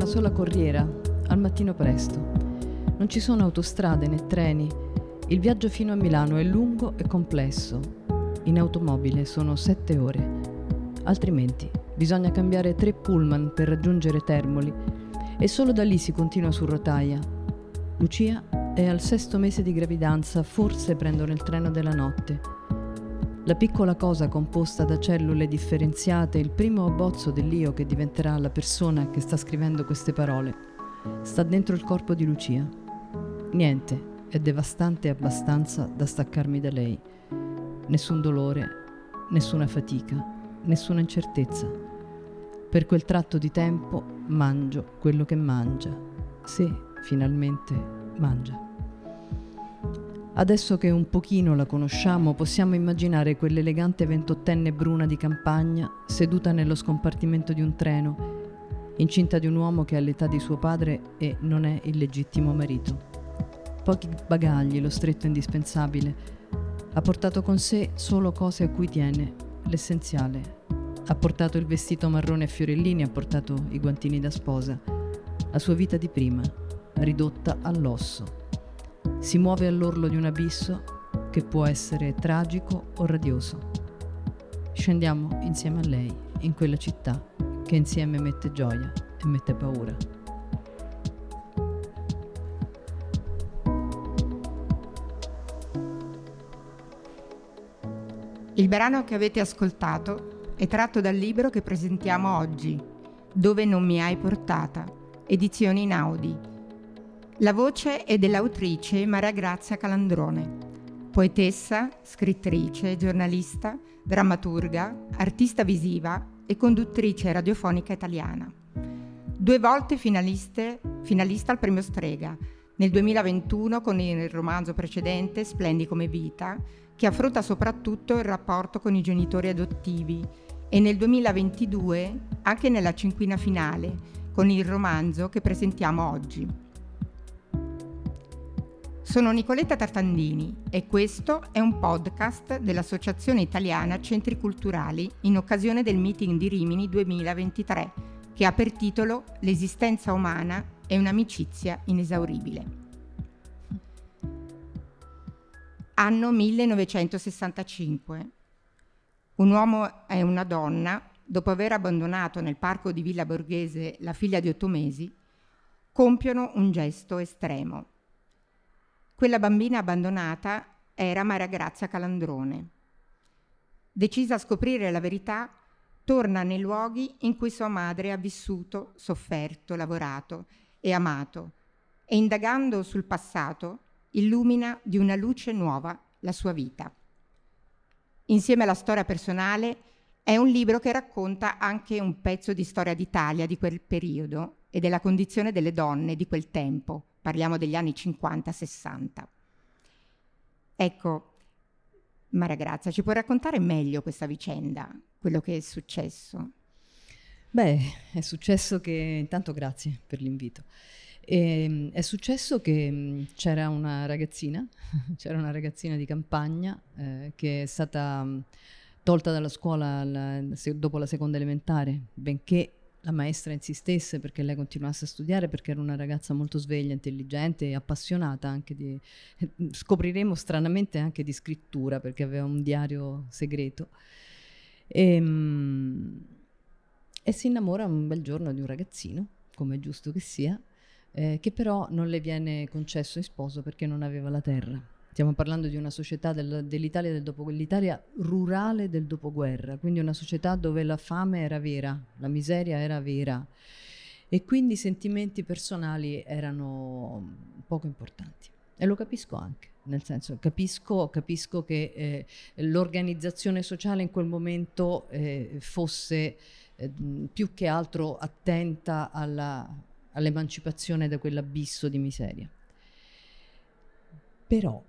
una sola corriera, al mattino presto. Non ci sono autostrade né treni. Il viaggio fino a Milano è lungo e complesso. In automobile sono sette ore. Altrimenti bisogna cambiare tre pullman per raggiungere Termoli e solo da lì si continua su rotaia. Lucia è al sesto mese di gravidanza, forse prendono il treno della notte. La piccola cosa composta da cellule differenziate, il primo abbozzo dell'io che diventerà la persona che sta scrivendo queste parole, sta dentro il corpo di Lucia. Niente è devastante abbastanza da staccarmi da lei. Nessun dolore, nessuna fatica, nessuna incertezza. Per quel tratto di tempo mangio quello che mangia, se finalmente mangia. Adesso che un pochino la conosciamo, possiamo immaginare quell'elegante ventottenne bruna di campagna seduta nello scompartimento di un treno, incinta di un uomo che ha l'età di suo padre e non è il legittimo marito. Pochi bagagli, lo stretto indispensabile. Ha portato con sé solo cose a cui tiene, l'essenziale. Ha portato il vestito marrone a fiorellini, ha portato i guantini da sposa. La sua vita di prima, ridotta all'osso si muove all'orlo di un abisso che può essere tragico o radioso. Scendiamo insieme a lei in quella città che insieme mette gioia e mette paura. Il brano che avete ascoltato è tratto dal libro che presentiamo oggi, Dove non mi hai portata, edizioni Inaudi, la voce è dell'autrice Maria Grazia Calandrone, poetessa, scrittrice, giornalista, drammaturga, artista visiva e conduttrice radiofonica italiana. Due volte finalista al premio Strega, nel 2021 con il romanzo precedente Splendi come vita, che affronta soprattutto il rapporto con i genitori adottivi, e nel 2022 anche nella cinquina finale con il romanzo che presentiamo oggi. Sono Nicoletta Tartandini e questo è un podcast dell'Associazione Italiana Centri Culturali in occasione del meeting di Rimini 2023 che ha per titolo L'esistenza umana è un'amicizia inesauribile. Anno 1965. Un uomo e una donna, dopo aver abbandonato nel parco di Villa Borghese la figlia di otto mesi, compiono un gesto estremo quella bambina abbandonata era Maria Grazia Calandrone. Decisa a scoprire la verità, torna nei luoghi in cui sua madre ha vissuto, sofferto, lavorato e amato e indagando sul passato illumina di una luce nuova la sua vita. Insieme alla storia personale è un libro che racconta anche un pezzo di storia d'Italia di quel periodo e della condizione delle donne di quel tempo, parliamo degli anni 50-60. Ecco, Maria Grazia, ci puoi raccontare meglio questa vicenda, quello che è successo? Beh, è successo che, intanto grazie per l'invito. E, ehm, è successo che mm, c'era una ragazzina, c'era una ragazzina di campagna eh, che è stata mm, tolta dalla scuola la, dopo la seconda elementare, benché la maestra insistesse perché lei continuasse a studiare perché era una ragazza molto sveglia, intelligente e appassionata anche di... scopriremo stranamente anche di scrittura perché aveva un diario segreto. E, ehm, e si innamora un bel giorno di un ragazzino, come è giusto che sia, eh, che però non le viene concesso in sposo perché non aveva la terra. Stiamo parlando di una società del, dell'Italia del dopo, l'Italia rurale del dopoguerra, quindi una società dove la fame era vera, la miseria era vera e quindi i sentimenti personali erano poco importanti. E lo capisco anche, nel senso capisco, capisco che eh, l'organizzazione sociale in quel momento eh, fosse eh, più che altro attenta alla, all'emancipazione da quell'abisso di miseria. Però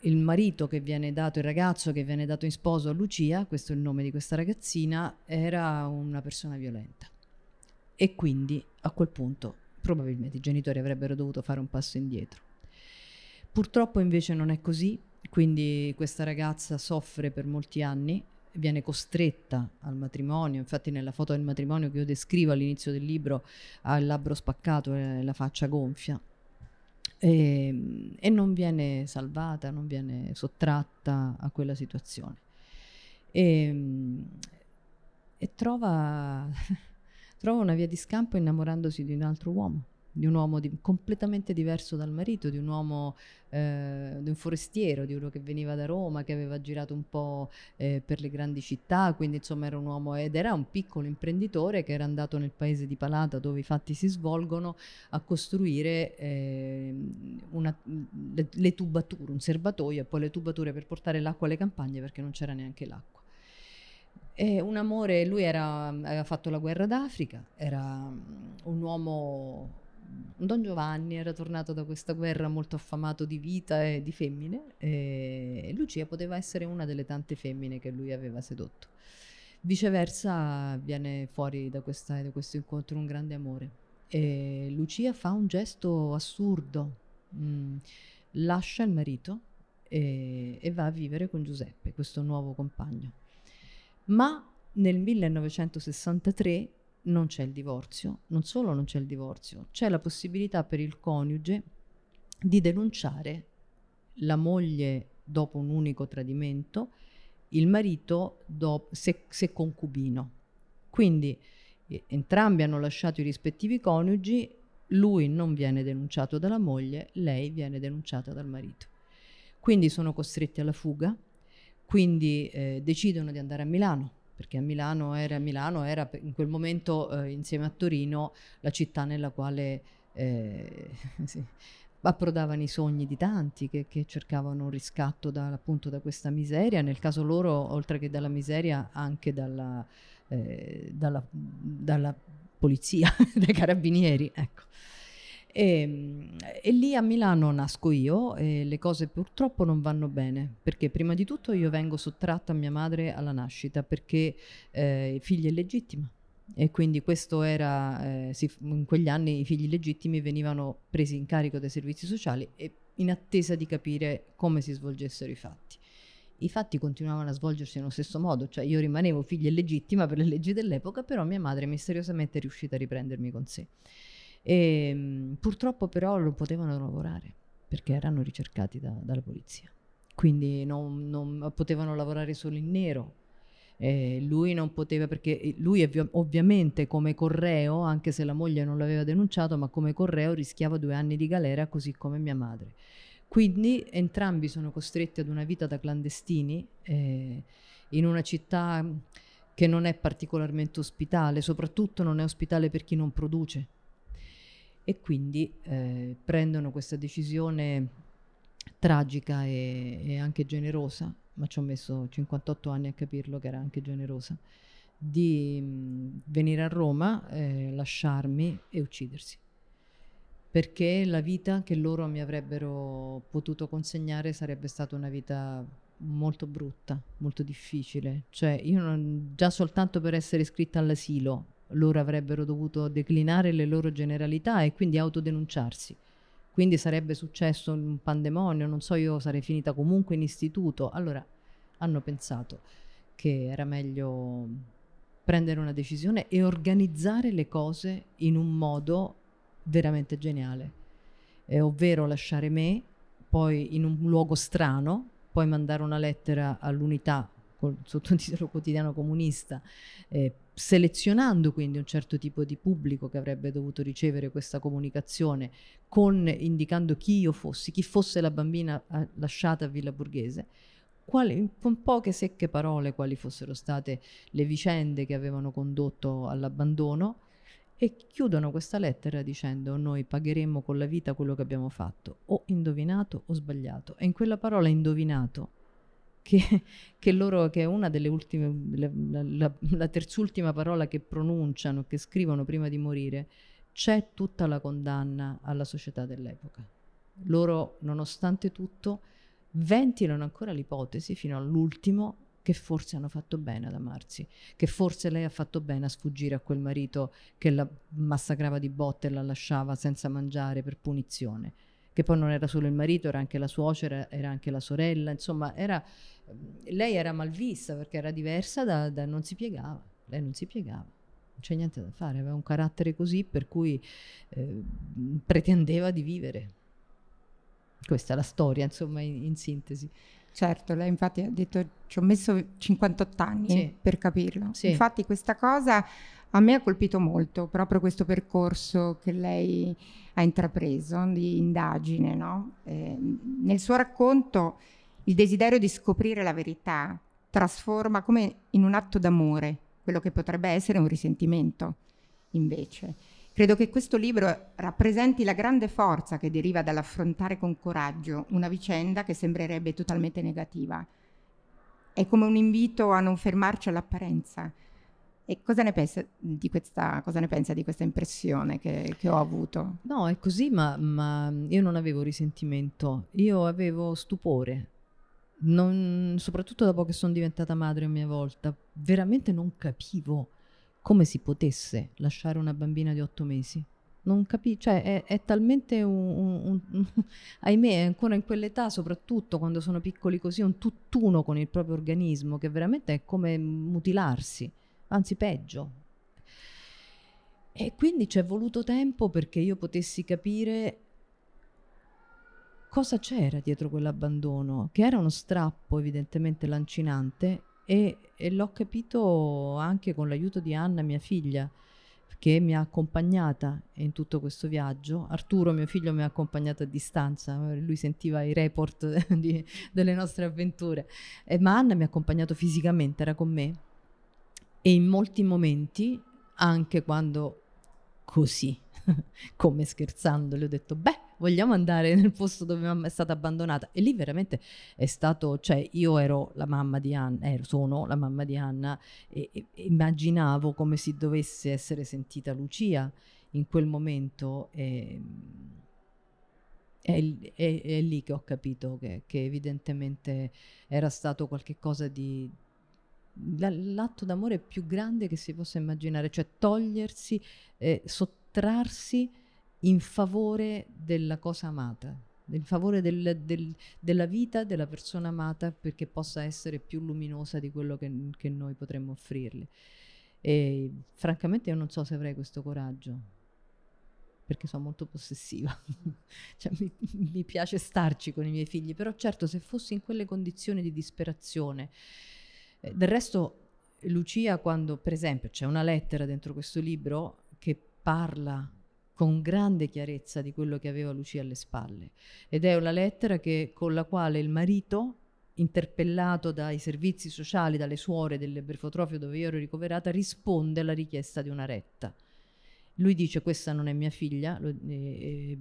il marito che viene dato, il ragazzo che viene dato in sposo a Lucia, questo è il nome di questa ragazzina, era una persona violenta. E quindi a quel punto probabilmente i genitori avrebbero dovuto fare un passo indietro. Purtroppo invece non è così, quindi questa ragazza soffre per molti anni viene costretta al matrimonio, infatti nella foto del matrimonio che io descrivo all'inizio del libro ha il labbro spaccato e la faccia gonfia. E, ehm, e non viene salvata, non viene sottratta a quella situazione. E, ehm, e trova, trova una via di scampo innamorandosi di un altro uomo di un uomo di, completamente diverso dal marito, di un uomo, eh, di un forestiero, di uno che veniva da Roma, che aveva girato un po' eh, per le grandi città, quindi insomma era un uomo ed era un piccolo imprenditore che era andato nel paese di Palata dove i fatti si svolgono a costruire eh, una, le, le tubature, un serbatoio e poi le tubature per portare l'acqua alle campagne perché non c'era neanche l'acqua. E un amore, lui era, aveva fatto la guerra d'Africa, era un uomo Don Giovanni era tornato da questa guerra molto affamato di vita e di femmine e Lucia poteva essere una delle tante femmine che lui aveva sedotto. Viceversa viene fuori da, questa, da questo incontro un grande amore e Lucia fa un gesto assurdo, mm, lascia il marito e, e va a vivere con Giuseppe, questo nuovo compagno. Ma nel 1963 non c'è il divorzio, non solo non c'è il divorzio, c'è la possibilità per il coniuge di denunciare la moglie dopo un unico tradimento, il marito dopo, se, se concubino. Quindi eh, entrambi hanno lasciato i rispettivi coniugi, lui non viene denunciato dalla moglie, lei viene denunciata dal marito. Quindi sono costretti alla fuga, quindi eh, decidono di andare a Milano perché a Milano era, Milano era in quel momento eh, insieme a Torino la città nella quale eh, sì, approdavano i sogni di tanti che, che cercavano un riscatto da, appunto da questa miseria, nel caso loro oltre che dalla miseria anche dalla, eh, dalla, dalla polizia, dai carabinieri. Ecco. E, ehm, e, lì a Milano nasco io e le cose purtroppo non vanno bene perché prima di tutto io vengo sottratta a mia madre alla nascita perché eh, figlia illegittima e quindi questo era, eh, si, in quegli anni i figli legittimi venivano presi in carico dai servizi sociali e in attesa di capire come si svolgessero i fatti. I fatti continuavano a svolgersi nello stesso modo, cioè io rimanevo figlia illegittima per le leggi dell'epoca, però mia madre misteriosamente è riuscita a riprendermi con sé. E, ehm, purtroppo però non potevano lavorare perché erano ricercati da, dalla polizia. Quindi non, non, potevano lavorare solo in nero. Eh, lui non poteva perché lui ovvi- ovviamente come correo, anche se la moglie non l'aveva denunciato, ma come correo rischiava due anni di galera così come mia madre. Quindi entrambi sono costretti ad una vita da clandestini eh, in una città che non è particolarmente ospitale, soprattutto non è ospitale per chi non produce e quindi eh, prendono questa decisione tragica e, e, anche generosa, ma ci ho messo 58 anni a capirlo che era anche generosa, di mh, venire a Roma, eh, lasciarmi e uccidersi. Perché la vita che loro mi avrebbero potuto consegnare sarebbe stata una vita molto brutta, molto difficile. Cioè, io non, già soltanto per essere iscritta all'asilo loro avrebbero dovuto declinare le loro generalità e quindi autodenunciarsi. Quindi sarebbe successo un pandemonio, non so, io sarei finita comunque in istituto. Allora hanno pensato che era meglio prendere una decisione e organizzare le cose in un modo veramente geniale, eh, ovvero lasciare me poi in un luogo strano, poi mandare una lettera all'unità col sottotitolo quotidiano comunista, eh, selezionando quindi un certo tipo di pubblico che avrebbe dovuto ricevere questa comunicazione, con, indicando chi io fossi, chi fosse la bambina eh, lasciata a Villa Borghese, quali, con poche secche parole quali fossero state le vicende che avevano condotto all'abbandono e chiudono questa lettera dicendo noi pagheremo con la vita quello che abbiamo fatto, o indovinato o sbagliato. E in quella parola indovinato che, che, loro, che è una delle ultime, la, la, la terzultima parola che pronunciano, che scrivono prima di morire, c'è tutta la condanna alla società dell'epoca. Loro, nonostante tutto, ventilano ancora l'ipotesi fino all'ultimo che forse hanno fatto bene ad amarsi, che forse lei ha fatto bene a sfuggire a quel marito che la massacrava di botte e la lasciava senza mangiare per punizione che poi non era solo il marito, era anche la suocera, era anche la sorella, insomma, era, lei era malvista perché era diversa da, da non si piegava, lei non si piegava non c'è niente da fare, aveva un carattere così per cui eh, pretendeva di vivere. Questa è la storia, insomma, in, in, sintesi. Certo, lei infatti ha detto ci ho messo 58 anni sì. per capirlo. Sì. Infatti questa cosa a me ha colpito molto, proprio questo percorso che lei ha intrapreso di indagine. No? Eh, nel suo racconto il desiderio di scoprire la verità trasforma come in un atto d'amore quello che potrebbe essere un risentimento invece. Credo che questo libro rappresenti la grande forza che deriva dall'affrontare con coraggio una vicenda che sembrerebbe totalmente negativa. È come un invito a non fermarci all'apparenza. E cosa ne pensa di questa, pensa di questa impressione che, che, ho avuto? No, è così, ma, ma io non avevo risentimento, io avevo stupore. Non, soprattutto dopo che sono diventata madre a mia volta, veramente non capivo come si potesse lasciare una bambina di otto mesi. Non capisco, cioè è, è talmente un, un, un, ahimè, ancora in quell'età, soprattutto quando sono piccoli così, un tutt'uno con il proprio organismo, che veramente è come mutilarsi, anzi peggio. E quindi ci è voluto tempo perché io potessi capire cosa c'era dietro quell'abbandono, che era uno strappo evidentemente lancinante e, e l'ho capito anche con l'aiuto di Anna, mia figlia, che mi ha accompagnata in tutto questo viaggio. Arturo, mio figlio, mi ha accompagnato a distanza, lui sentiva i report di, delle nostre avventure, eh, ma Anna mi ha accompagnato fisicamente, era con me. E in molti momenti, anche quando così, come scherzando, le ho detto, beh, vogliamo andare nel posto dove mamma è stata abbandonata. E lì veramente è stato, cioè io ero la mamma di Anna, eh, sono la mamma di Anna e, e, immaginavo come si dovesse essere sentita Lucia in quel momento. E, è, è, è, lì che ho capito che, che, evidentemente era stato qualcosa di l'atto d'amore più grande che si possa immaginare, cioè togliersi, eh, sottrarsi in favore della cosa amata, in favore del, del, della vita della persona amata perché possa essere più luminosa di quello che, che noi potremmo offrirle. E francamente io non so se avrei questo coraggio perché sono molto possessiva, cioè, mi, mi, piace starci con i miei figli, però certo se fossi in quelle condizioni di disperazione, eh, del resto Lucia quando per esempio c'è una lettera dentro questo libro parla con grande chiarezza di quello che aveva Lucia alle spalle. Ed è una lettera che, con la quale il marito, interpellato dai servizi sociali, dalle suore del brefotrofio dove io ero ricoverata, risponde alla richiesta di una retta. Lui dice questa non è mia figlia lo, e,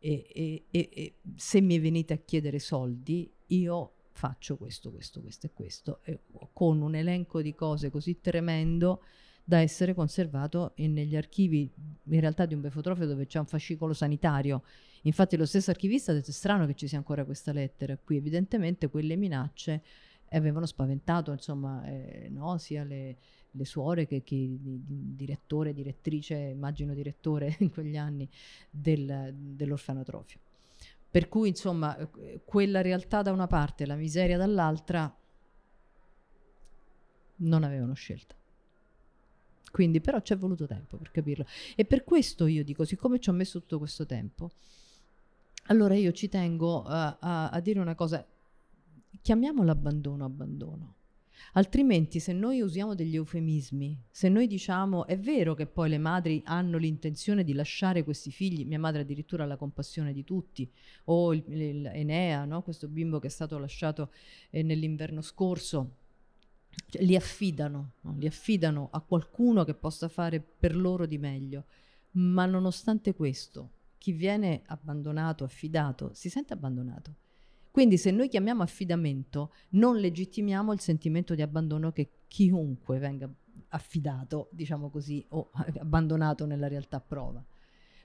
e, e, e, se mi venite a chiedere soldi io faccio questo, questo, questo e questo, con un elenco di cose così tremendo da essere conservato negli archivi in realtà di un befotrofio dove c'è un fascicolo sanitario. Infatti lo stesso archivista ha detto è strano che ci sia ancora questa lettera qui, evidentemente quelle minacce avevano spaventato insomma eh, no? sia le, le, suore che chi direttore, direttrice, immagino direttore in quegli anni del, dell'orfanotrofio. Per cui insomma quella realtà da una parte e la miseria dall'altra non avevano scelta. Quindi però ci è voluto tempo per capirlo. E per questo io dico, siccome ci ho messo tutto questo tempo, allora io ci tengo uh, a, a dire una cosa, chiamiamolo abbandono abbandono. Altrimenti, se noi usiamo degli eufemismi, se noi diciamo è vero che poi le madri hanno l'intenzione di lasciare questi figli, mia madre addirittura ha la compassione di tutti, o il, il Enea, no? questo bimbo che è stato lasciato eh, nell'inverno scorso, cioè, li affidano, no? li affidano a qualcuno che possa fare per loro di meglio. Ma nonostante questo, chi viene abbandonato, affidato, si sente abbandonato. Quindi se noi chiamiamo affidamento, non legittimiamo il sentimento di abbandono che chiunque venga affidato, diciamo così, o abbandonato nella realtà prova.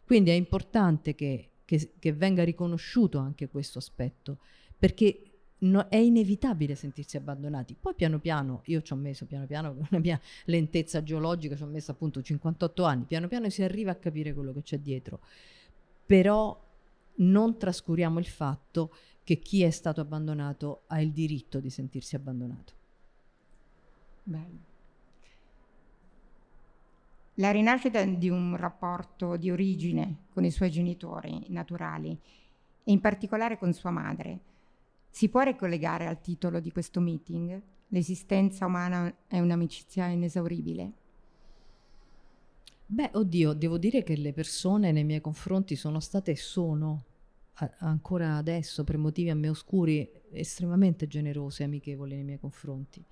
Quindi è importante che, che, che venga riconosciuto anche questo aspetto, perché no, è inevitabile sentirsi abbandonati. Poi piano piano, io ci ho messo piano piano, con la mia lentezza geologica, ci ho messo appunto 58 anni, piano piano si arriva a capire quello che c'è dietro. Però non trascuriamo il fatto che chi è stato abbandonato ha il diritto di sentirsi abbandonato. Bello. La rinascita di un rapporto di origine con i suoi genitori naturali e in particolare con sua madre si può ricollegare al titolo di questo meeting? L'esistenza umana è un'amicizia inesauribile? Beh, oddio, devo dire che le persone nei miei confronti sono state e sono ancora adesso, per motivi a me oscuri, estremamente generose e amichevoli nei miei confronti.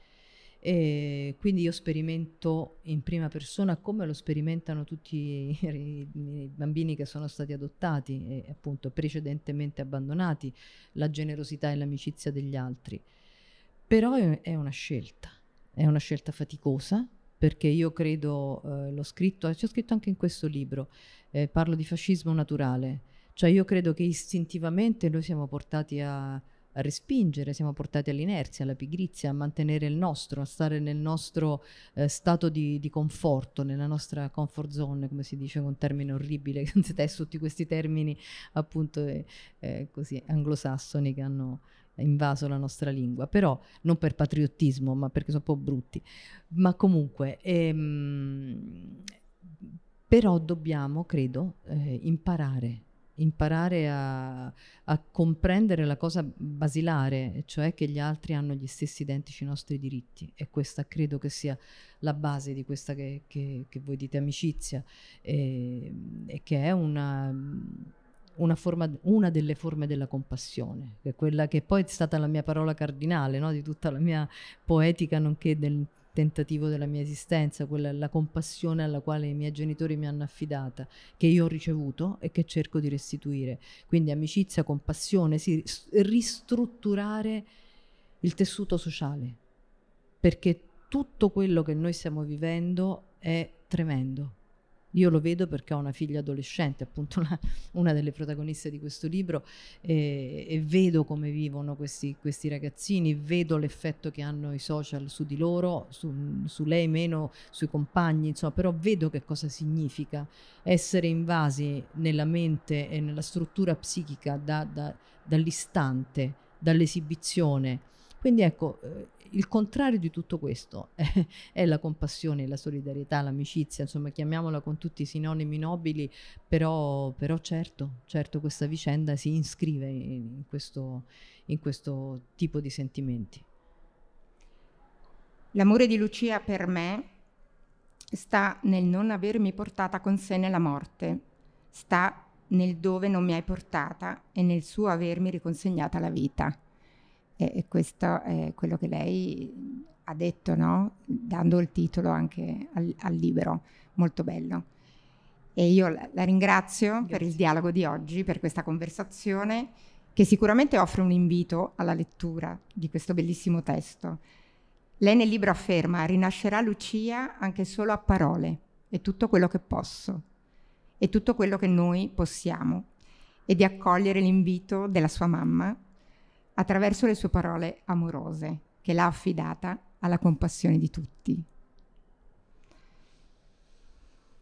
E quindi io sperimento in prima persona come lo sperimentano tutti i, i, bambini che sono stati adottati e appunto precedentemente abbandonati, la generosità e l'amicizia degli altri. Però è, è una scelta, è una scelta faticosa perché io credo, eh, l'ho scritto, c'è scritto anche in questo libro, eh, parlo di fascismo naturale, cioè io credo che istintivamente noi siamo portati a, a respingere, siamo portati all'inerzia, alla pigrizia, a mantenere il nostro, a stare nel nostro eh, stato di, di, conforto, nella nostra comfort zone, come si dice con un termine orribile, adesso tutti questi termini appunto eh, eh, così anglosassoni che hanno invaso la nostra lingua, però non per patriottismo, ma perché sono un po' brutti. Ma comunque, ehm, però dobbiamo, credo, eh, imparare imparare a, a, comprendere la cosa basilare, cioè che gli altri hanno gli stessi identici nostri diritti e questa credo che sia la base di questa che, che, che voi dite amicizia e, e che è una una, forma, una, delle forme della compassione, che è quella che poi è stata la mia parola cardinale no? di tutta la mia poetica, nonché del tentativo della mia esistenza, quella la compassione alla quale i miei genitori mi hanno affidata, che io ho ricevuto e che cerco di restituire. Quindi amicizia, compassione, sì, ristrutturare il tessuto sociale, perché tutto quello che noi stiamo vivendo è tremendo io lo vedo perché ho una figlia adolescente, appunto una, una delle protagoniste di questo libro, e, e vedo come vivono questi, questi, ragazzini, vedo l'effetto che hanno i social su di loro, su, su, lei meno, sui compagni, insomma, però vedo che cosa significa essere invasi nella mente e nella struttura psichica da, da, dall'istante, dall'esibizione. Quindi ecco, eh, il contrario di tutto questo è, è, la compassione, la solidarietà, l'amicizia, insomma chiamiamola con tutti i sinonimi nobili, però, però certo, certo questa vicenda si iscrive in questo, in questo tipo di sentimenti. L'amore di Lucia per me sta nel non avermi portata con sé nella morte, sta nel dove non mi hai portata e nel suo avermi riconsegnata la vita. E, e questo è quello che lei ha detto, no? dando il titolo anche al, al, libro, molto bello. E io la, la ringrazio Grazie. per il dialogo di oggi, per questa conversazione che sicuramente offre un invito alla lettura di questo bellissimo testo. Lei nel libro afferma, rinascerà Lucia anche solo a parole, è tutto quello che posso, è tutto quello che noi possiamo, e di accogliere l'invito della sua mamma attraverso le sue parole amorose, che l'ha affidata alla compassione di tutti.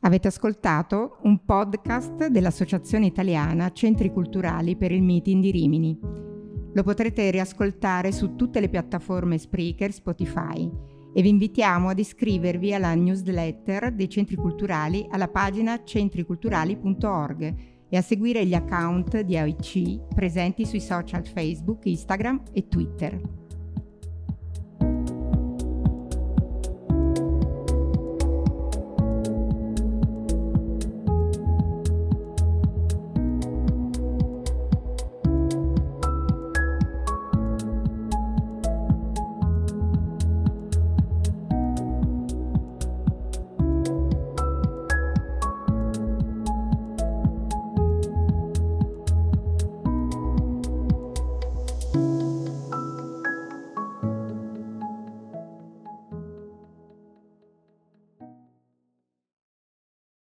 Avete ascoltato un podcast dell'Associazione Italiana Centri Culturali per il Meeting di Rimini. Lo potrete riascoltare su tutte le piattaforme Spreaker, Spotify e vi invitiamo ad iscrivervi alla newsletter dei centri culturali alla pagina centriculturali.org e a seguire gli account di AOC presenti sui social Facebook, Instagram e Twitter.